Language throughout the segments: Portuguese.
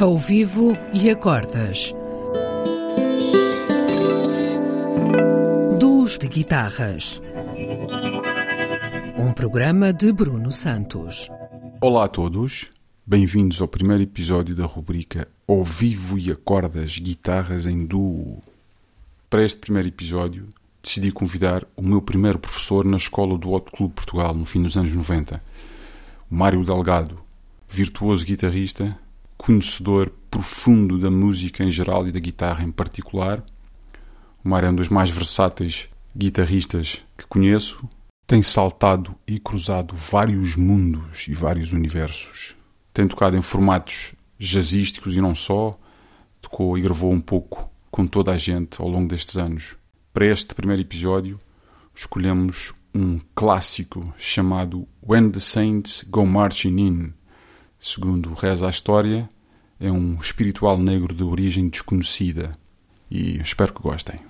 Ao vivo e acordas. Duos de guitarras. Um programa de Bruno Santos. Olá a todos, bem-vindos ao primeiro episódio da rubrica Ao vivo e acordas guitarras em duo. Para este primeiro episódio, decidi convidar o meu primeiro professor na escola do Hot Clube Portugal no fim dos anos 90, o Mário Delgado, virtuoso guitarrista, conhecedor profundo da música em geral e da guitarra em particular. O Mário é um dos mais versáteis guitarristas que conheço. Tem saltado e cruzado vários mundos e vários universos. Tem tocado em formatos jazzísticos e não só. Tocou e gravou um pouco com toda a gente ao longo destes anos. Para este primeiro episódio, escolhemos um clássico chamado When the Saints Go Marching In. Segundo reza a história, é um espiritual negro de origem desconhecida. E espero que gostem.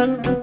and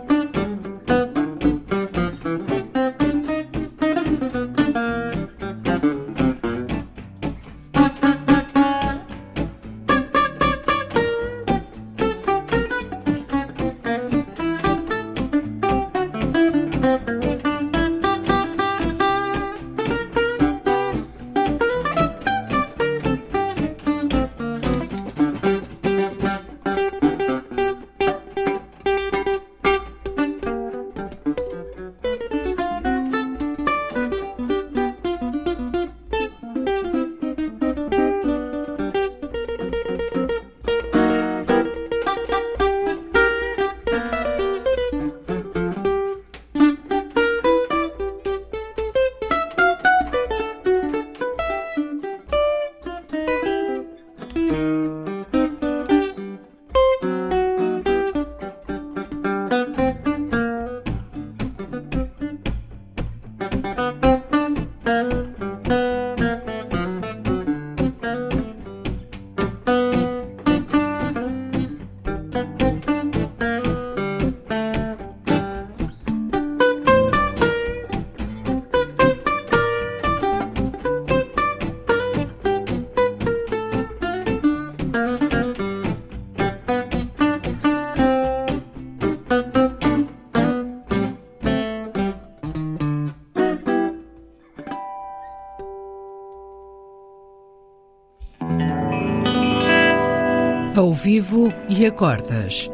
Ao vivo e acordas.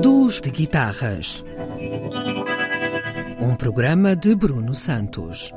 Duos de guitarras. Um programa de Bruno Santos.